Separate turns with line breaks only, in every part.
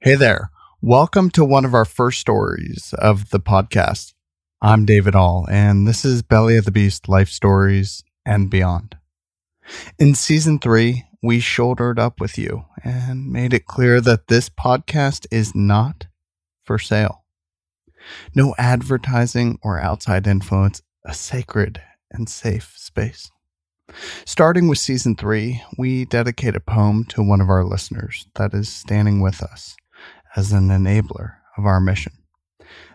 Hey there. Welcome to one of our first stories of the podcast. I'm David All, and this is Belly of the Beast Life Stories and Beyond. In season three, we shouldered up with you and made it clear that this podcast is not for sale. No advertising or outside influence, a sacred and safe space. Starting with season three, we dedicate a poem to one of our listeners that is standing with us as an enabler of our mission.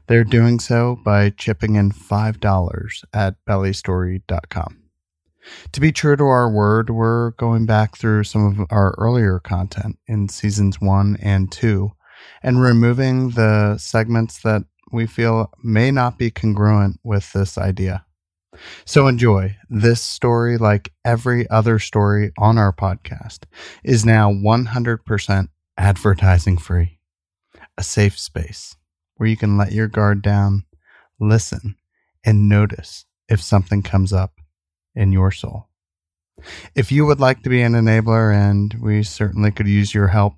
They're doing so by chipping in $5 at bellystory.com. To be true to our word, we're going back through some of our earlier content in seasons one and two and removing the segments that we feel may not be congruent with this idea. So enjoy. This story, like every other story on our podcast, is now 100% advertising free a safe space where you can let your guard down, listen, and notice if something comes up in your soul. If you would like to be an enabler, and we certainly could use your help,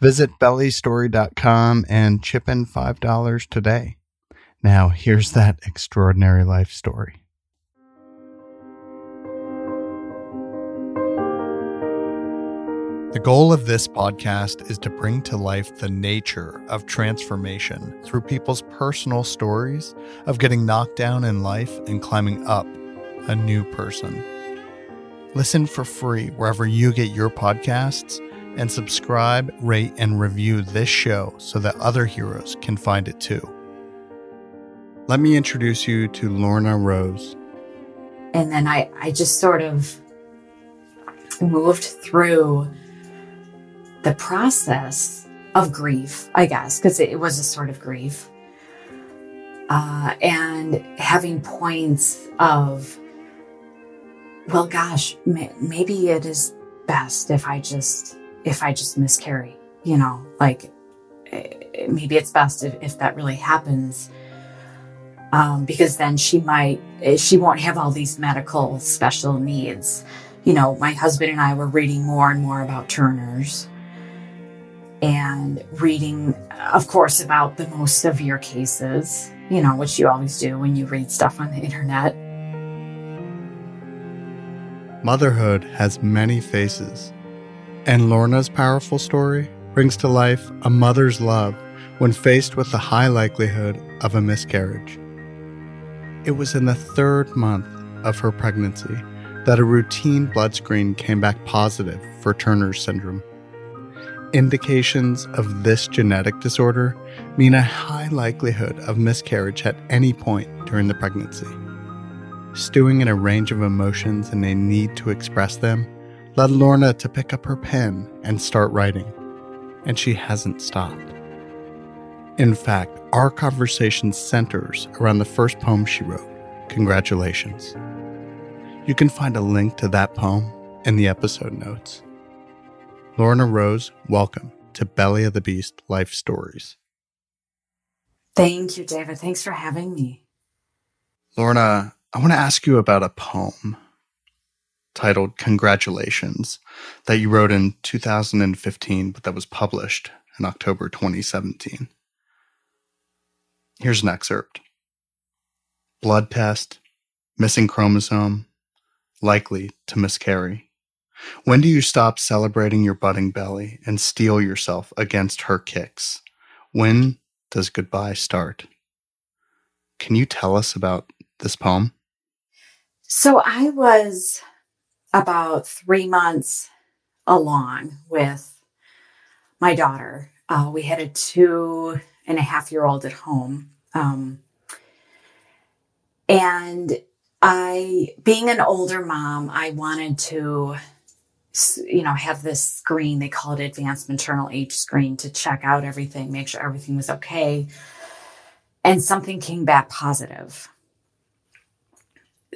visit bellystory.com and chip in $5 today. Now, here's that extraordinary life story. Goal of this podcast is to bring to life the nature of transformation through people's personal stories of getting knocked down in life and climbing up a new person. Listen for free wherever you get your podcasts and subscribe, rate, and review this show so that other heroes can find it too. Let me introduce you to Lorna Rose.
And then I, I just sort of moved through the process of grief, I guess, because it, was a sort of grief. Uh, and having points of, well, gosh, may, maybe it is best if I just, if I just miscarry, you know, like eh, maybe it's best if, if that really happens. Um, because then she might, eh, she won't have all these medical special needs. You know, my husband and I were reading more and more about Turner's and reading, of course, about the most severe cases, you know, which you always do when you read stuff on the internet.
Motherhood has many faces, and Lorna's powerful story brings to life a mother's love when faced with the high likelihood of a miscarriage. It was in the third month of her pregnancy that a routine blood screen came back positive for Turner's syndrome. Indications of this genetic disorder mean a high likelihood of miscarriage at any point during the pregnancy. Stewing in a range of emotions and a need to express them led Lorna to pick up her pen and start writing, and she hasn't stopped. In fact, our conversation centers around the first poem she wrote, Congratulations. You can find a link to that poem in the episode notes. Lorna Rose, welcome to Belly of the Beast Life Stories.
Thank you, David. Thanks for having me.
Lorna, I want to ask you about a poem titled Congratulations that you wrote in 2015, but that was published in October 2017. Here's an excerpt Blood test, missing chromosome, likely to miscarry. When do you stop celebrating your budding belly and steel yourself against her kicks? When does goodbye start? Can you tell us about this poem?
So I was about three months along with my daughter. Uh, we had a two and a half year old at home. Um, and I, being an older mom, I wanted to you know, have this screen. They call it advanced maternal age screen to check out everything, make sure everything was okay. And something came back positive.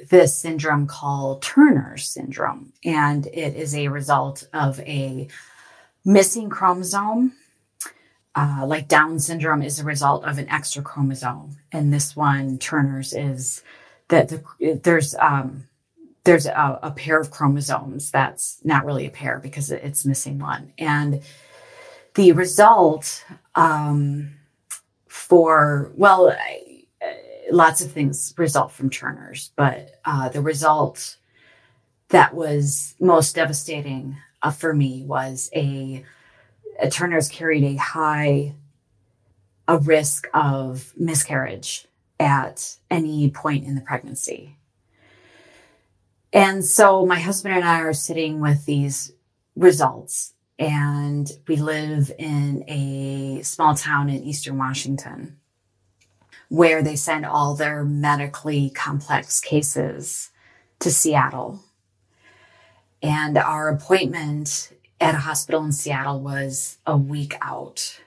This syndrome called Turner syndrome. And it is a result of a missing chromosome. Uh, like Down syndrome is a result of an extra chromosome. And this one, Turner's, is that the, there's, um, there's a, a, pair of chromosomes that's not really a pair because it's missing one. And the result um, for, well, uh, lots of things result from Turner's, but uh, the result that was most devastating uh, for me was a, a Turner's carried a high a risk of miscarriage at any point in the pregnancy. And so my husband and I are sitting with these results and we live in a small town in Eastern Washington where they send all their medically complex cases to Seattle. And our appointment at a hospital in Seattle was a week out.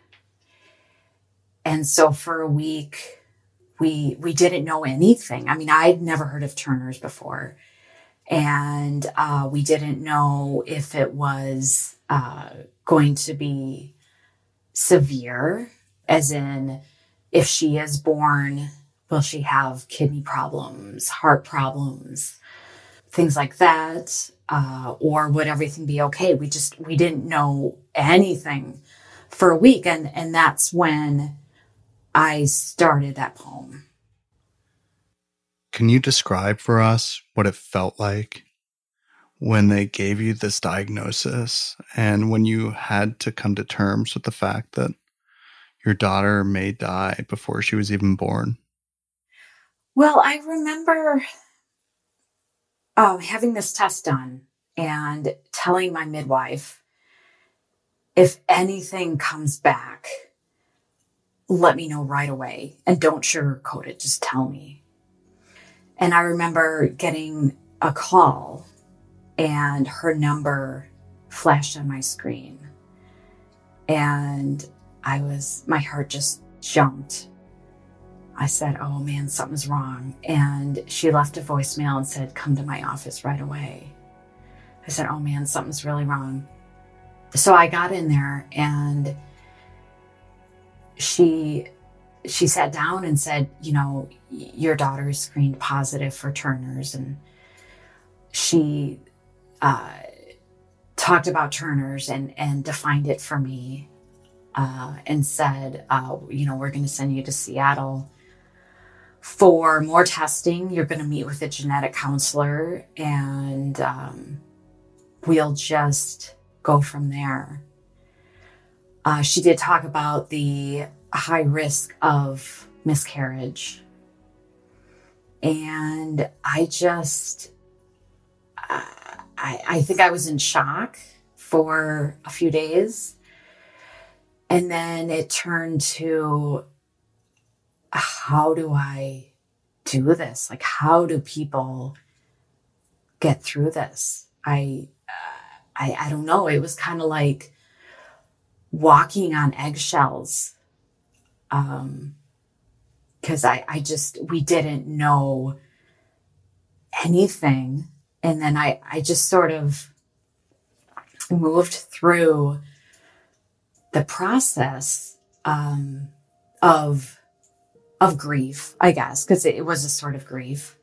And so for a week, we, we didn't know anything. I mean, I'd never heard of Turner's before. And, uh, we didn't know if it was, uh, going to be severe, as in, if she is born, will she have kidney problems, heart problems, things like that? Uh, or would everything be okay? We just, we didn't know anything for a week. And, and that's when I started that poem.
Can you describe for us what it felt like when they gave you this diagnosis and when you had to come to terms with the fact that your daughter may die before she was even born?
Well, I remember uh, having this test done and telling my midwife if anything comes back, let me know right away and don't sugarcoat it, just tell me. And I remember getting a call and her number flashed on my screen. And I was, my heart just jumped. I said, Oh man, something's wrong. And she left a voicemail and said, Come to my office right away. I said, Oh man, something's really wrong. So I got in there and she she sat down and said, you know, your daughter is screened positive for Turner's and she uh, talked about Turner's and, and defined it for me uh, and said, uh, you know, we're going to send you to Seattle for more testing. You're going to meet with a genetic counselor and um, we'll just go from there. Uh, she did talk about the high risk of miscarriage. And I just, I, I think I was in shock for a few days. And then it turned to how do I do this? Like, how do people get through this? I, I, I don't know. It was kind of like walking on eggshells. Um, cause I, I just, we didn't know anything. And then I, I just sort of moved through the process um, of of grief, I guess, because it, it, was a sort of grief,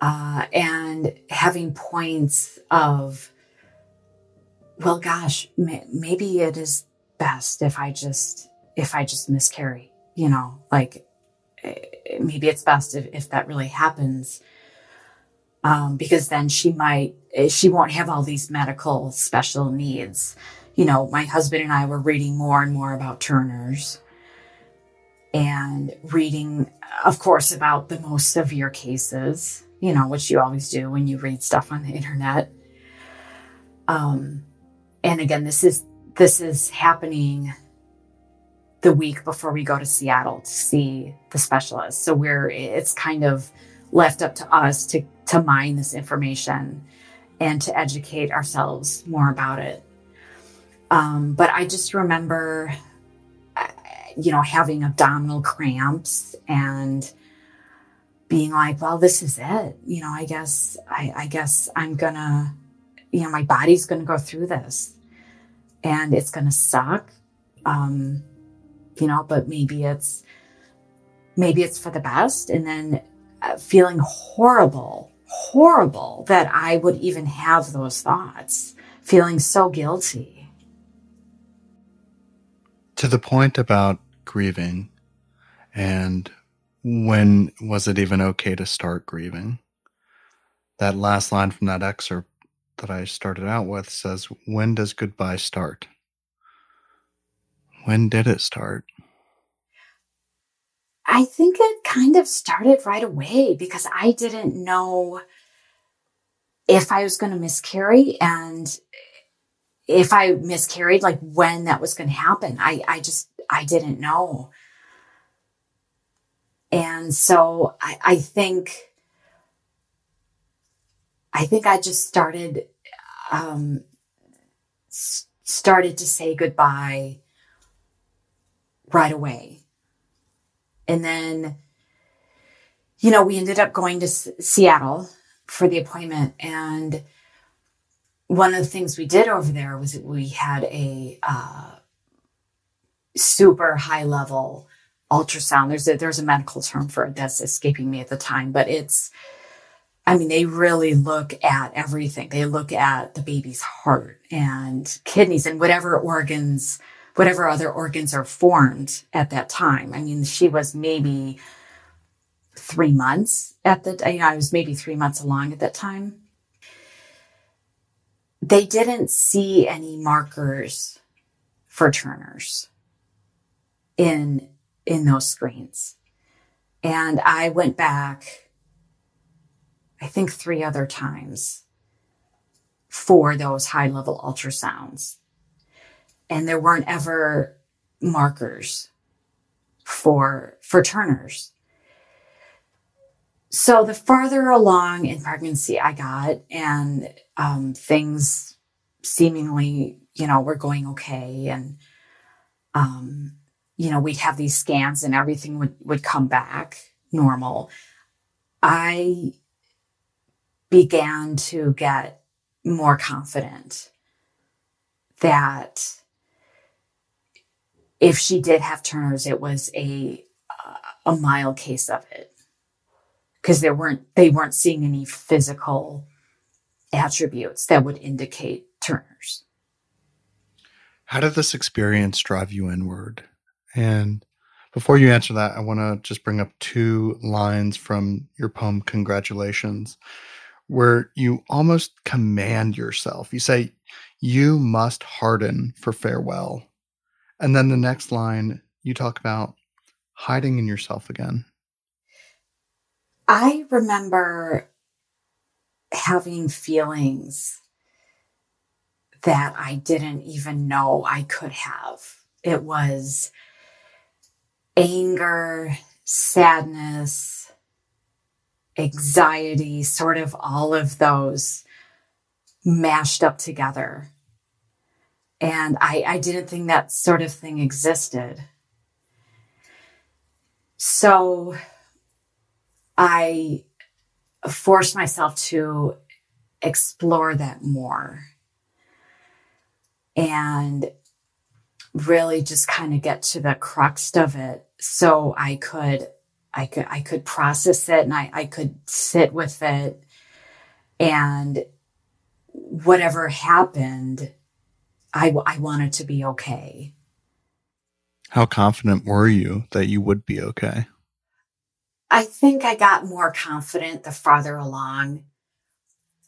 uh, and having points of, well, gosh, may, maybe it is best if I just if I just miscarry, you know, like eh, maybe it's best if, if that really happens um, because then she might eh, she won't have all these medical special needs. You know, my husband and I were reading more and more about Turner's and reading, of course, about the most severe cases, you know, which you always do when you read stuff on the internet. Um, and again, this is, this is happening the week before we go to Seattle to see the specialist. So we're, it's kind of left up to us to to mine this information and to educate ourselves more about it. Um, but I just remember, uh, you know, having abdominal cramps and being like, well, this is it. You know, I guess, I, I guess I'm gonna, you know, my body's gonna go through this and it's gonna suck. Um, you know, but maybe it's, maybe it's for the best. And then uh, feeling horrible horrible that I would even have those thoughts, feeling so guilty.
To the point about grieving and when was it even okay to start grieving? That last line from that excerpt that I started out with says, When does goodbye start? When did it start?
I think it kind of started right away because I didn't know if I was going to miscarry and if I miscarried, like when that was going to happen. I, I just, I didn't know. And so I, I think, I think I just started, um, started to say goodbye right away. And then, you know, we ended up going to S- Seattle for the appointment. And one of the things we did over there was we had a uh, super high level ultrasound. There's a, there's a medical term for it that's escaping me at the time, but it's, I mean, they really look at everything. They look at the baby's heart and kidneys and whatever organs, whatever other organs are formed at that time. I mean, she was maybe three months at the, you know, I was maybe three months along at that time. They didn't see any markers for Turner's in in those screens. And I went back, I think three other times for those high level ultrasounds. And there weren't ever markers for, for Turner's. So the farther along in pregnancy I got and um, things seemingly, you know, were going okay and um, you know, we'd have these scans and everything would, would come back normal. I began to get more confident that if she did have Turner's, it was a uh, a mild case of it because there weren't they weren't seeing any physical attributes that would indicate Turner's.
How did this experience drive you inward? And before you answer that, I want to just bring up two lines from your poem, Congratulations, where you almost command yourself. You say, You must harden for farewell. And then the next line, you talk about hiding in yourself again.
I remember having feelings that I didn't even know I could have. It was anger, sadness, anxiety, sort of all of those mashed up together. And I, I didn't think that sort of thing existed. So I forced myself to explore that more. And really just kind of get to the crux of it. So I could I could I could process it and I, I could sit with it. And whatever happened I, I wanted to be okay.
How confident were you that you would be okay?
I think I got more confident the farther along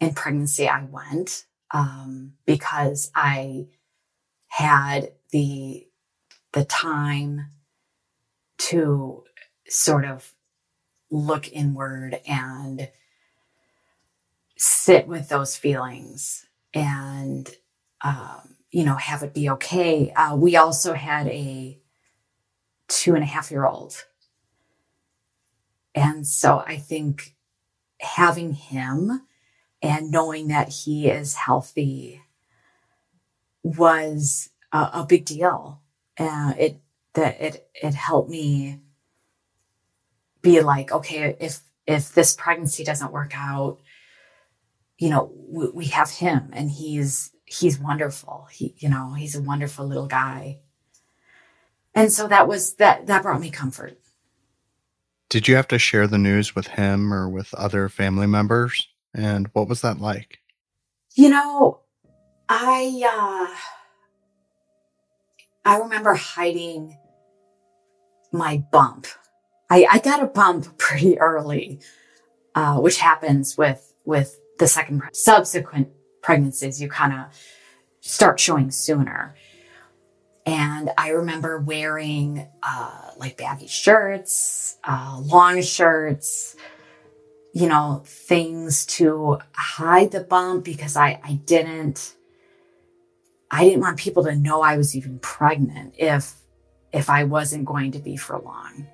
in pregnancy I went um, because I had the the time to sort of look inward and sit with those feelings and um, you know have it be okay. Uh, we also had a two and a half year old. And so i think having him and knowing that he is healthy was a, a big deal. Uh, it that it it helped me be like, okay, if if this pregnancy doesn't work out, you know, we, we have him, and he's he's wonderful. He, you know, he's a wonderful little guy. And so that was that that brought me comfort.
Did you have to share the news with him or with other family members? And what was that like?
You know, I uh I remember hiding my bump. I, I got a bump pretty early, uh, which happens with, with the second subsequent pregnancies. You kind of start showing sooner. And I remember wearing, uh, like baggy shirts, uh, long shirts, you know, things to hide the bump because I, I didn't, I didn't want people to know I was even pregnant if, if I wasn't going to be for long.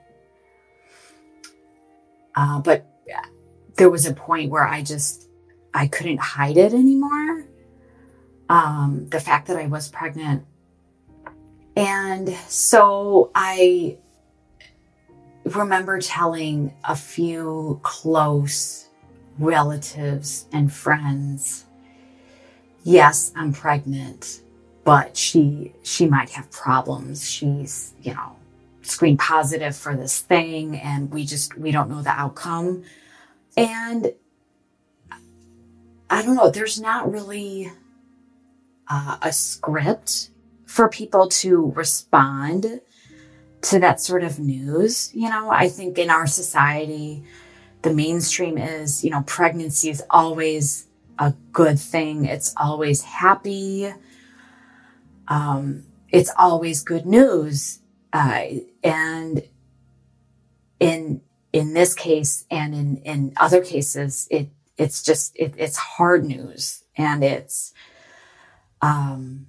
Uh, but there was a point where I just, I couldn't hide it anymore. Um, the fact that I was pregnant. And so I remember telling a few close relatives and friends, yes, I'm pregnant, but she, she might have problems. She's, you know, screen positive for this thing and we just, we don't know the outcome. And I don't know, there's not really uh, a script for people to respond to that sort of news. You know, I think in our society, the mainstream is, you know, pregnancy is always a good thing. It's always happy. Um, it's always good news. Uh, and in, in this case and in, in other cases, it, it's just, it, it's hard news and it's, um,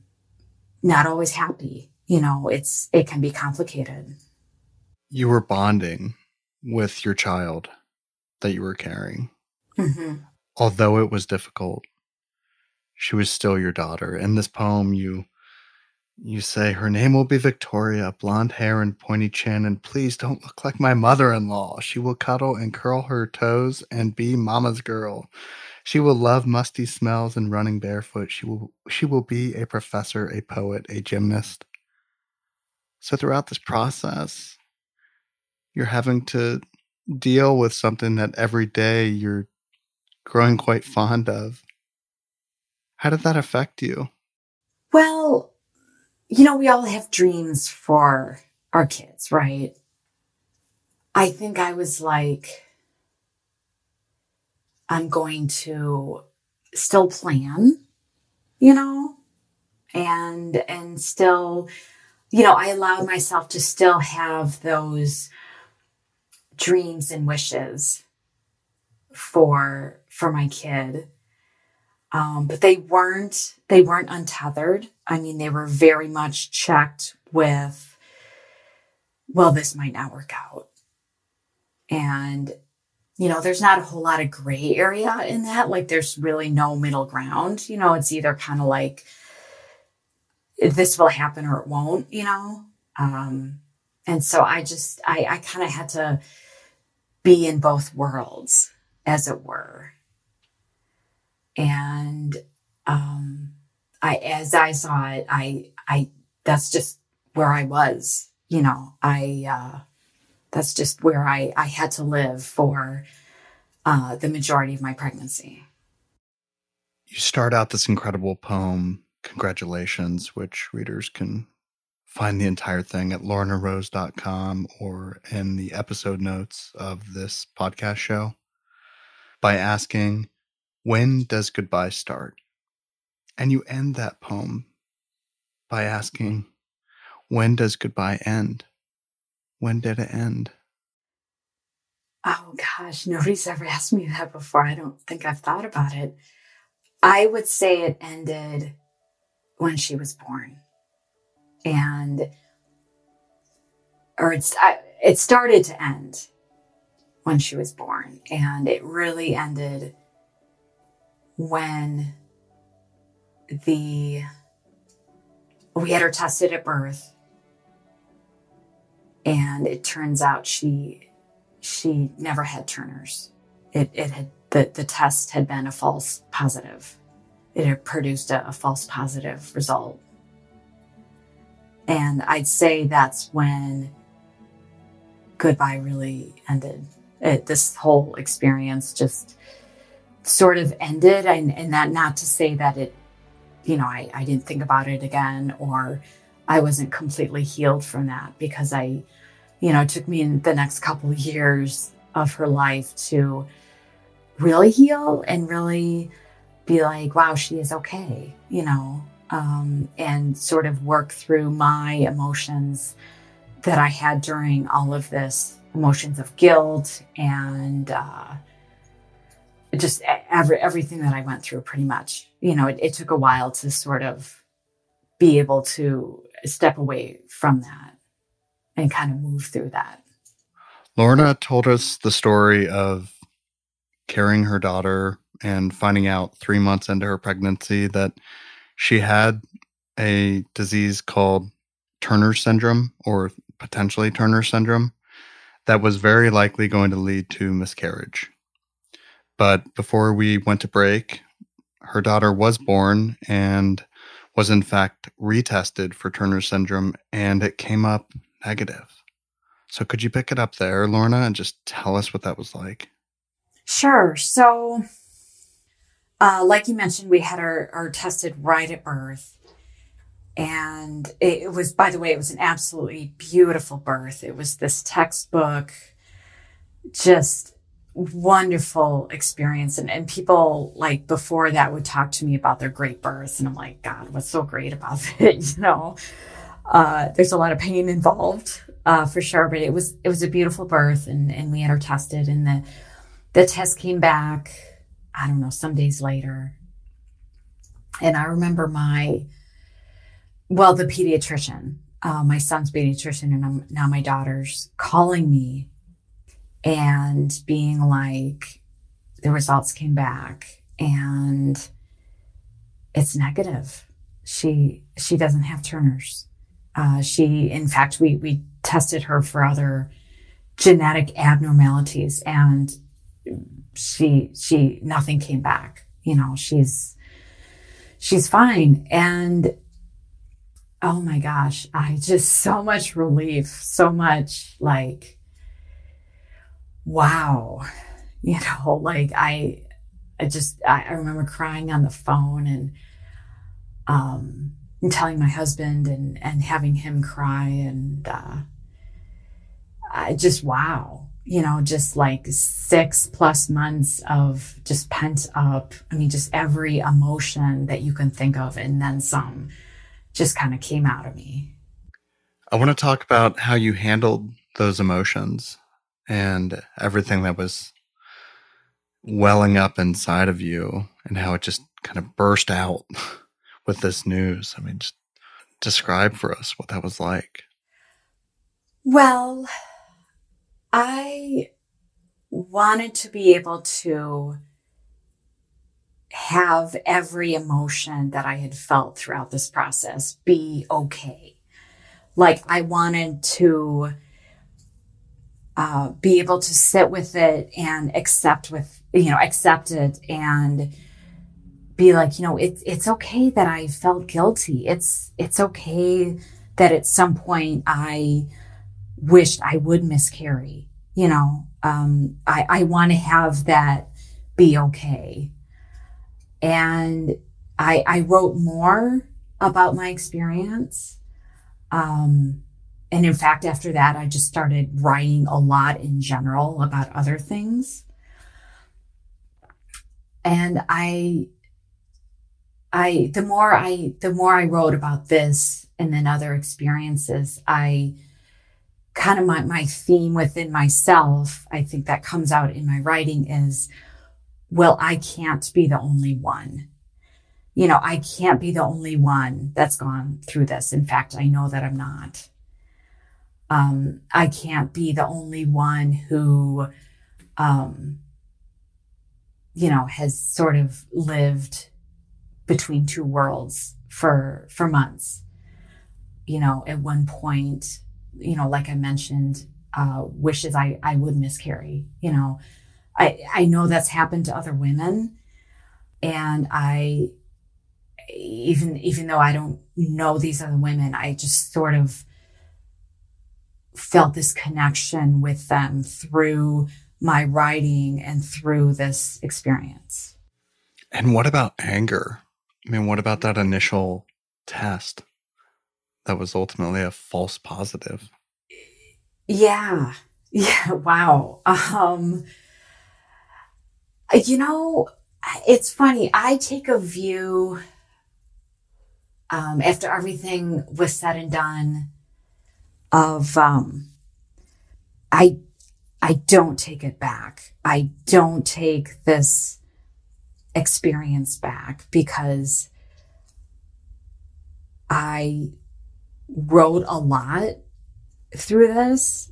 not always happy you know, it's, it can be complicated.
You were bonding with your child that you were carrying. Mm-hmm. Although it was difficult, she was still your daughter. In this poem, you you say her name will be Victoria, blonde hair and pointy chin, and please don't look like my mother-in-law. She will cuddle and curl her toes and be mama's girl. She will love musty smells and running barefoot. She will she will be a professor, a poet, a gymnast. So throughout this process, you're having to deal with something that every day you're growing quite fond of. How did that affect you?
Well, you know, we all have dreams for our kids, right? I think I was like, I'm going to still plan, you know, and, and still you know, I allowed myself to still have those dreams and wishes for for my kid. Um, but they weren't they weren't untethered. I mean, they were very much checked with, well, this might not work out. And, you know, there's not a whole lot of gray area in that. Like there's really no middle ground. You know, it's either kind of like, this will happen or it won't, you know? Um, and so I just, I, I kind of had to be in both worlds, as it were. And, um, I, as I saw it, I, I, that's just where I was, you know, I, uh, that's just where I, I had to live for, uh, the majority of my pregnancy.
You start out this incredible poem congratulations, which readers can find the entire thing at lornarose.com or in the episode notes of this podcast show by asking, When does goodbye start? And you end that poem by asking, When does goodbye end? When did it end?
Oh gosh, nobody's ever asked me that before. I don't think I've thought about it. I would say it ended when she was born. And, or it's, it started to end when she was born. And it really ended when the, we had her tested at birth. And it turns out she, she never had Turner's. It, it had, the, the test had been a false positive it had produced a, a false positive result. And I'd say that's when goodbye really ended. It, this whole experience just sort of ended. And, and that not to say that it, you know, I, I didn't think about it again or I wasn't completely healed from that because I, you know, it took me in the next couple of years of her life to really heal and really be like, wow, she is okay, you know, um, and sort of work through my emotions that I had during all of this emotions of guilt and uh, just every, everything that I went through pretty much. You know, it, it took a while to sort of be able to step away from that and kind of move through that.
Lorna told us the story of carrying her daughter and finding out three months into her pregnancy that she had a disease called Turner syndrome or potentially Turner syndrome that was very likely going to lead to miscarriage. But before we went to break, her daughter was born and was in fact retested for Turner syndrome and it came up negative. So could you pick it up there, Lorna, and just tell us what that was like?
Sure. So, uh, like you mentioned, we had our, our tested right at birth. And it, it was, by the way, it was an absolutely beautiful birth. It was this textbook, just wonderful experience. And, and people like before that would talk to me about their great birth. And I'm like, God, what's so great about it? You know, uh, there's a lot of pain involved, uh, for sure, but it was, it was a beautiful birth and, and we had her tested and the, the test came back, I don't know, some days later. And I remember my, well, the pediatrician, uh, my son's pediatrician, and I'm, now my daughter's calling me and being like, the results came back and it's negative. She she doesn't have Turner's. Uh, she, in fact, we we tested her for other genetic abnormalities, and she she nothing came back you know she's she's fine and oh my gosh i just so much relief so much like wow you know like i i just i, I remember crying on the phone and um and telling my husband and and having him cry and uh i just wow you know, just like six plus months of just pent up. I mean, just every emotion that you can think of and then some just kind of came out of me.
I want to talk about how you handled those emotions and everything that was welling up inside of you and how it just kind of burst out with this news. I mean, just describe for us what that was like.
Well, I wanted to be able to have every emotion that I had felt throughout this process be okay. Like I wanted to uh, be able to sit with it and accept with, you know, accept it and be like, you know, it's, it's okay that I felt guilty. It's, it's okay that at some point I wished I would miscarry. You know, um, I, I want to have that be okay. And I, I wrote more about my experience. Um, and in fact, after that, I just started writing a lot in general about other things. And I, I, the more I, the more I wrote about this and then other experiences, I kind of my, my theme within myself, I think that comes out in my writing is, well, I can't be the only one. You know, I can't be the only one that's gone through this. In fact, I know that I'm not. Um, I can't be the only one who, um, you know, has sort of lived between two worlds for, for months. You know, at one point, you know, like I mentioned, uh, wishes I, I would miscarry. You know, I, I know that's happened to other women. And I, even, even though I don't know these other women, I just sort of felt this connection with them through my writing and through this experience.
And what about anger? I mean, what about that initial test? that was ultimately a false positive.
Yeah. Yeah. Wow. Um, you know, it's funny. I take a view um, after everything was said and done of um, I I don't take it back. I don't take this experience back because I wrote a lot through this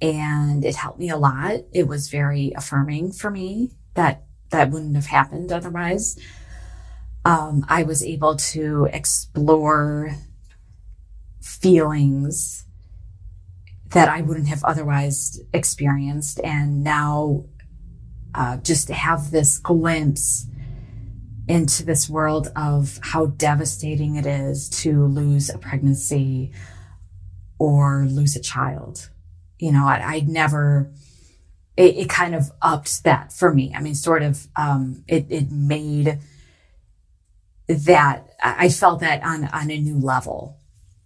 and it helped me a lot. It was very affirming for me that that wouldn't have happened otherwise. Um, I was able to explore feelings that I wouldn't have otherwise experienced. And now, uh, just have this glimpse into this world of how devastating it is to lose a pregnancy or lose a child. You know, I, I never, it, it, kind of upped that for me. I mean, sort of, um, it, it made that, I felt that on, on a new level.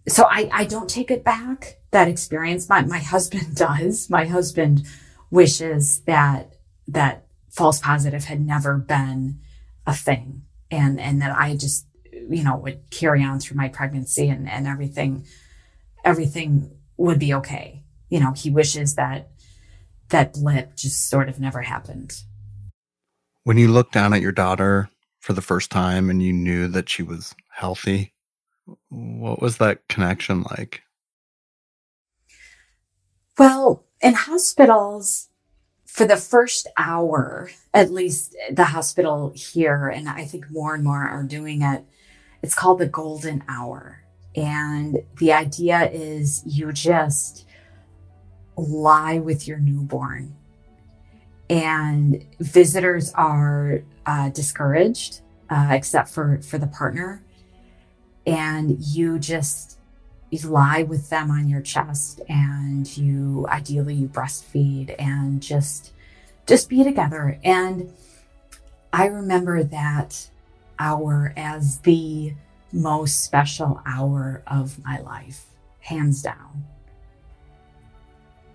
So I, I don't take it back, that experience. My, my husband does. My husband wishes that, that false positive had never been a thing and, and that I just, you know, would carry on through my pregnancy and, and everything, everything would be okay. You know, he wishes that that blip just sort of never happened.
When you looked down at your daughter for the first time and you knew that she was healthy, what was that connection like?
Well, in hospitals, for the first hour, at least the hospital here, and I think more and more are doing it, it's called the golden hour. And the idea is you just lie with your newborn. And visitors are uh, discouraged, uh, except for, for the partner. And you just you lie with them on your chest and you ideally you breastfeed and just just be together. And i remember that hour as the most special hour of my life hands down.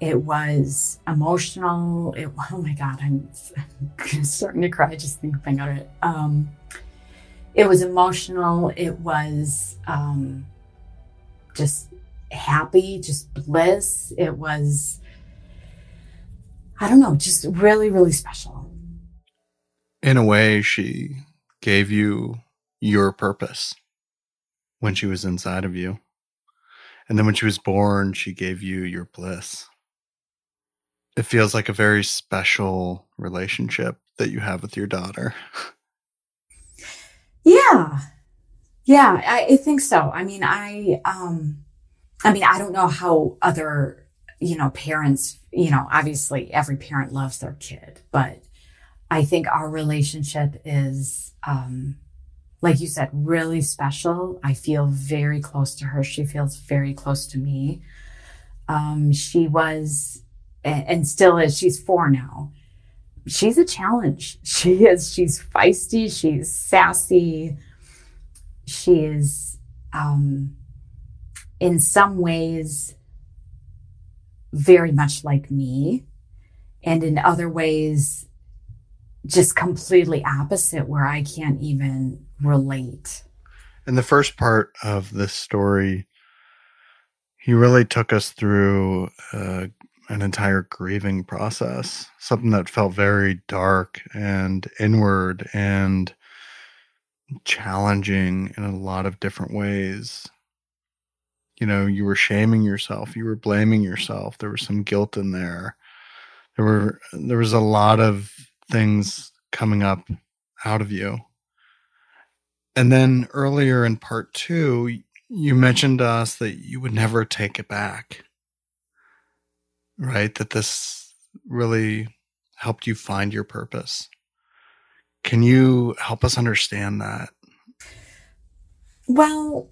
It was emotional. It oh my god i'm starting to cry just thinking about it. Um it was emotional it was um just happy, just bliss. It was, I don't know, just really, really special.
In a way, she gave you your purpose when she was inside of you. And then when she was born, she gave you your bliss. It feels like a very special relationship that you have with your daughter.
Yeah. Yeah, I, I think so. I mean, I, um, I mean, I don't know how other, you know, parents, you know, obviously every parent loves their kid, but I think our relationship is, um, like you said, really special. I feel very close to her. She feels very close to me. Um, she was, and still is, she's four now. She's a challenge. She is, she's feisty. She's sassy she is um, in some ways very much like me and in other ways just completely opposite where i can't even relate
in the first part of this story he really took us through uh, an entire grieving process something that felt very dark and inward and challenging in a lot of different ways. You know, you were shaming yourself, you were blaming yourself. There was some guilt in there. There were there was a lot of things coming up out of you. And then earlier in part 2, you mentioned to us that you would never take it back. Right? That this really helped you find your purpose. Can you help us understand that?
Well,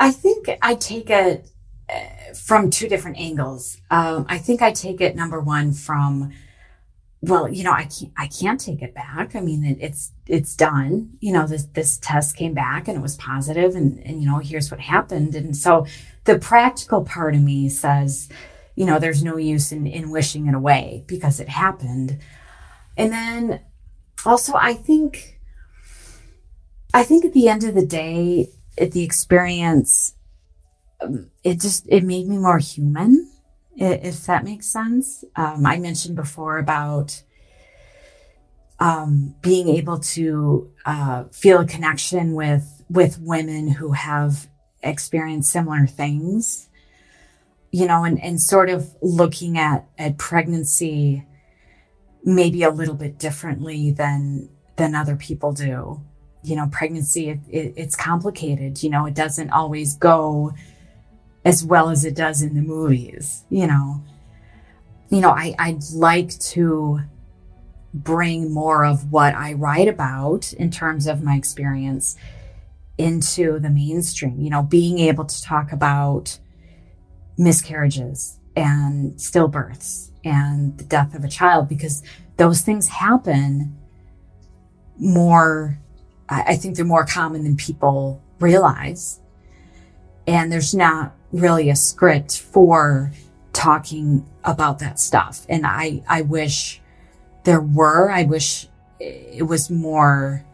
I think I take it uh, from two different angles. Um, I think I take it number one from well, you know, I can't, I can't take it back. I mean, it, it's, it's done. You know, this, this test came back and it was positive and, and, you know, here's what happened. And so the practical part of me says, you know, there's no use in, in wishing it away because it happened. And then also, I think, I think at the end of the day, at the experience, um, it just, it made me more human if that makes sense. Um, I mentioned before about um, being able to uh, feel a connection with with women who have experienced similar things, you know, and, and sort of looking at at pregnancy maybe a little bit differently than than other people do. You know, pregnancy it, it, it's complicated. You know, it doesn't always go as well as it does in the movies, you know. You know, I, I'd like to bring more of what I write about in terms of my experience into the mainstream, you know, being able to talk about miscarriages and stillbirths and the death of a child because those things happen more, I think they're more common than people realize. And there's not really a script for talking about that stuff. And I, I wish there were, I wish it was more,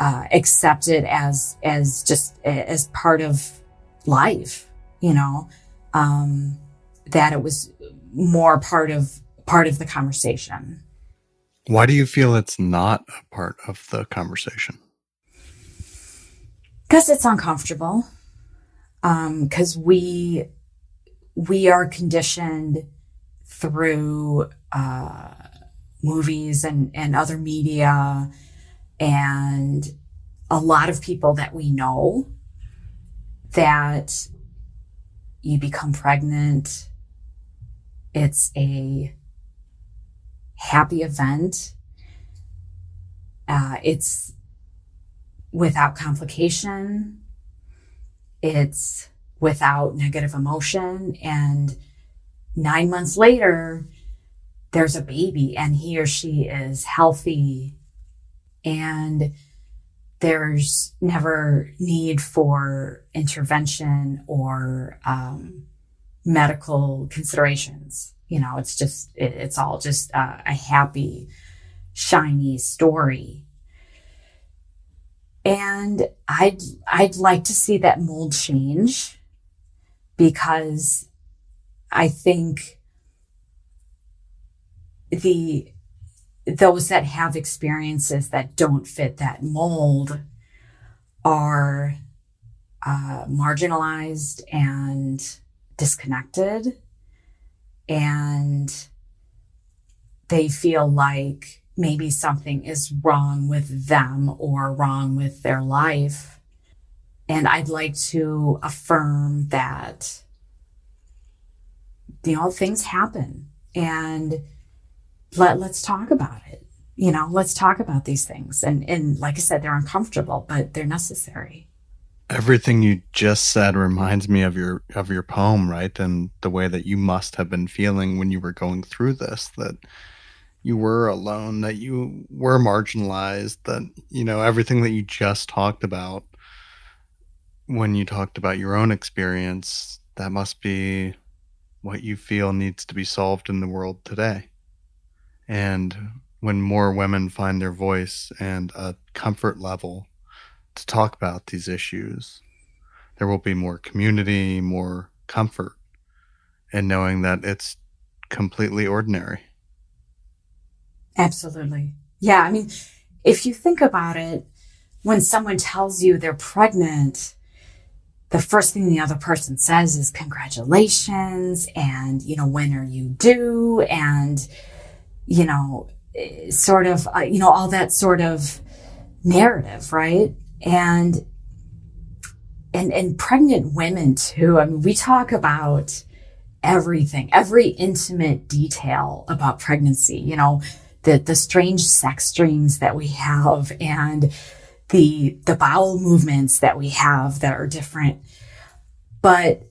uh, accepted as, as just as part of life, you know, um, that it was more part of, part of the conversation.
Why do you feel it's not a part of the conversation?
Because it's uncomfortable because um, we we are conditioned through uh, movies and and other media and a lot of people that we know that you become pregnant it's a happy event uh, it's without complication it's without negative emotion. And nine months later, there's a baby and he or she is healthy and there's never need for intervention or um, medical considerations. You know, it's just, it, it's all just a, a happy, shiny story. And I'd, I'd like to see that mold change because I think the, those that have experiences that don't fit that mold are uh, marginalized and disconnected and they feel like maybe something is wrong with them or wrong with their life. And I'd like to affirm that, you know, things happen and let, let's talk about it. You know, let's talk about these things. And, and like I said, they're uncomfortable, but they're necessary.
Everything you just said reminds me of your of your poem, right? And the way that you must have been feeling when you were going through this that you were alone, that you were marginalized, that, you know, everything that you just talked about when you talked about your own experience, that must be what you feel needs to be solved in the world today. And when more women find their voice and a comfort level to talk about these issues, there will be more community, more comfort, and knowing that it's completely ordinary.
Absolutely. Yeah. I mean, if you think about it, when someone tells you they're pregnant, the first thing the other person says is congratulations and, you know, when are you due? And, you know, sort of, uh, you know, all that sort of narrative, right? And, and, and pregnant women too. I mean, we talk about everything, every intimate detail about pregnancy, you know, the, the strange sex dreams that we have and the, the bowel movements that we have that are different. But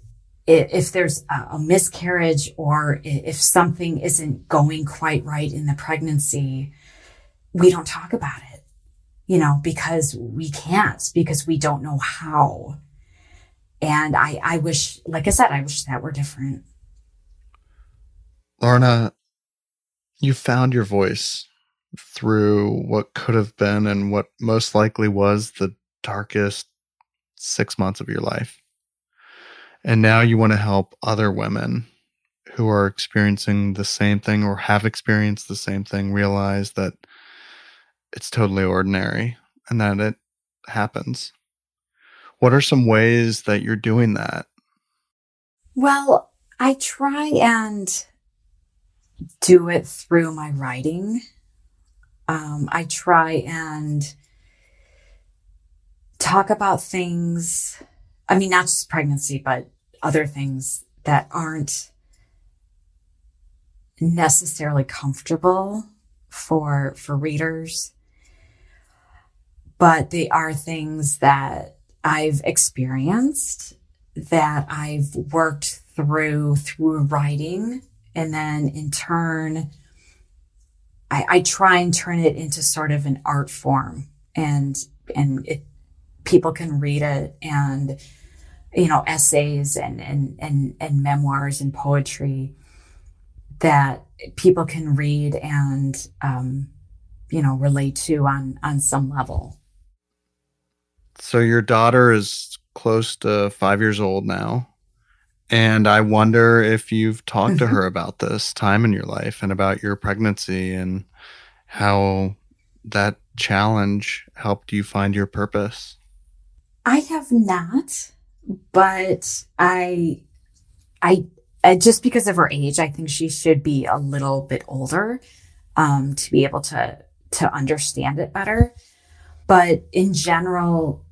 if there's a miscarriage or if something isn't going quite right in the pregnancy, we don't talk about it, you know, because we can't, because we don't know how. And I, I wish, like I said, I wish that were different.
Lorna, you found your voice through what could have been and what most likely was the darkest six months of your life. And now you want to help other women who are experiencing the same thing or have experienced the same thing realize that it's totally ordinary and that it happens. What are some ways that you're doing that?
Well, I try and do it through my writing. Um, I try and talk about things I mean, not just pregnancy, but other things that aren't necessarily comfortable for, for readers. But they are things that I've experienced that I've worked through through writing. And then in turn, I, I try and turn it into sort of an art form and, and it, people can read it and you know, essays and, and, and, and memoirs and poetry that people can read and, um, you know, relate to on, on some level.
So your daughter is close to five years old now. And I wonder if you've talked to mm-hmm. her about this time in your life and about your pregnancy and how that challenge helped you find your purpose.
I have not but I, I, I, just because of her age, I think she should be a little bit older um, to be able to to understand it better. But in general,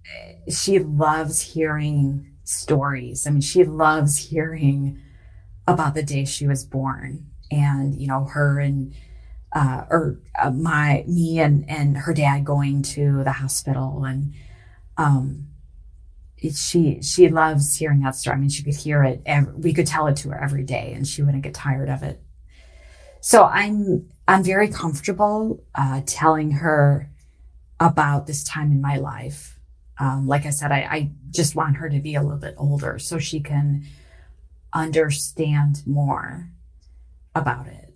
she loves hearing stories. I mean, she loves hearing about the day she was born, and you know, her and uh, or uh, my me and and her dad going to the hospital and um she she loves hearing that story. I mean, she could hear it. Every, we could tell it to her every day, and she wouldn't get tired of it. So I'm I'm very comfortable uh, telling her about this time in my life. Um, like I said, I, I just want her to be a little bit older so she can understand more about it.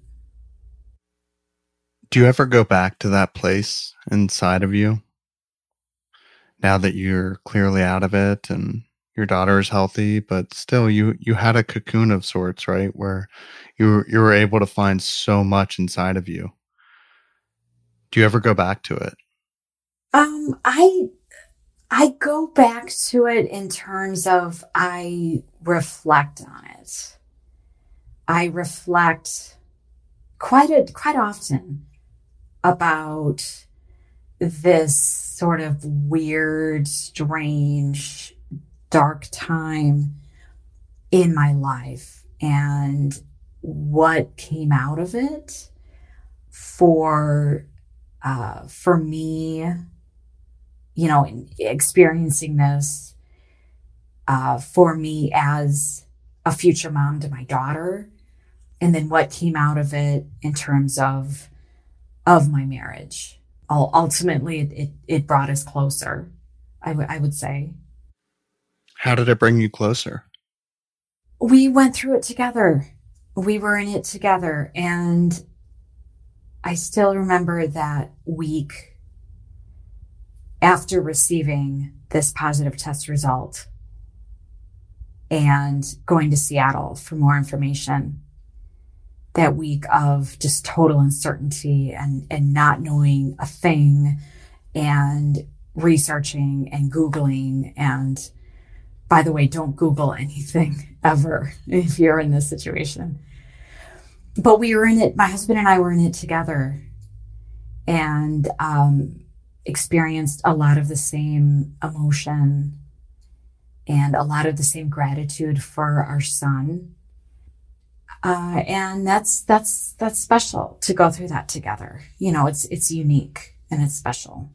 Do you ever go back to that place inside of you now that you're clearly out of it and your daughter is healthy, but still you you had a cocoon of sorts, right? Where you were, you were able to find so much inside of you. Do you ever go back to it?
Um, I I go back to it in terms of I reflect on it. I reflect quite a quite often about this sort of weird, strange, dark time in my life and what came out of it for uh, for me you know experiencing this uh, for me as a future mom to my daughter and then what came out of it in terms of of my marriage Oh, ultimately it, it, it brought us closer, I, w- I would say.
How did it bring you closer?
We went through it together. We were in it together. And I still remember that week after receiving this positive test result and going to Seattle for more information that week of just total uncertainty and, and not knowing a thing and researching and Googling. And by the way, don't Google anything ever if you're in this situation. But we were in it, my husband and I were in it together and um, experienced a lot of the same emotion and a lot of the same gratitude for our son uh, and that's, that's, that's special to go through that together. You know, it's, it's unique and it's special.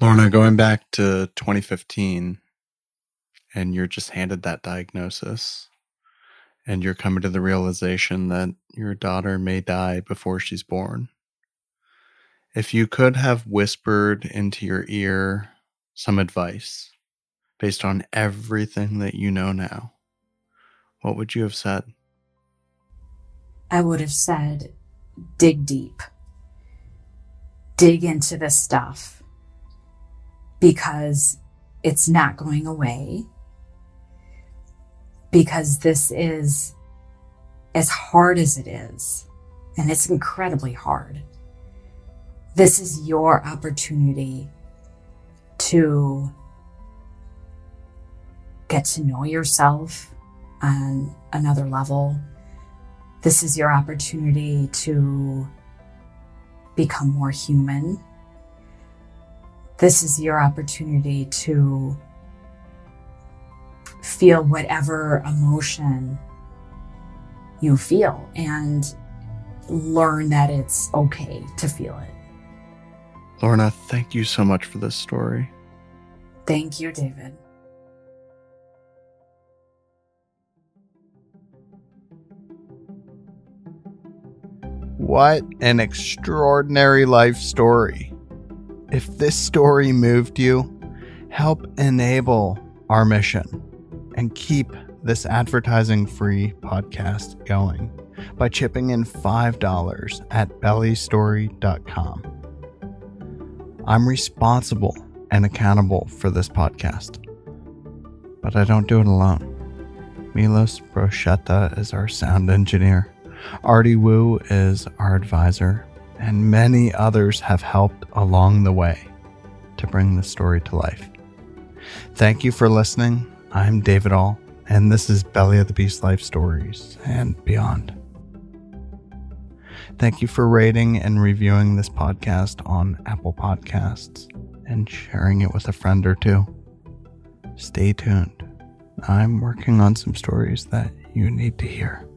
Lorna, going back to 2015 and you're just handed that diagnosis and you're coming to the realization that your daughter may die before she's born. If you could have whispered into your ear some advice based on everything that you know now, what would you have said?
I would have said, dig deep, dig into this stuff because it's not going away. Because this is as hard as it is, and it's incredibly hard. This is your opportunity to get to know yourself on another level. This is your opportunity to become more human. This is your opportunity to feel whatever emotion you feel and learn that it's okay to feel it.
Lorna, thank you so much for this story.
Thank you, David.
What an extraordinary life story. If this story moved you, help enable our mission and keep this advertising free podcast going by chipping in $5 at bellystory.com. I'm responsible and accountable for this podcast, but I don't do it alone. Milos Brochetta is our sound engineer. Artie Wu is our advisor, and many others have helped along the way to bring the story to life. Thank you for listening. I'm David All, and this is Belly of the Beast Life Stories and Beyond. Thank you for rating and reviewing this podcast on Apple Podcasts and sharing it with a friend or two. Stay tuned. I'm working on some stories that you need to hear.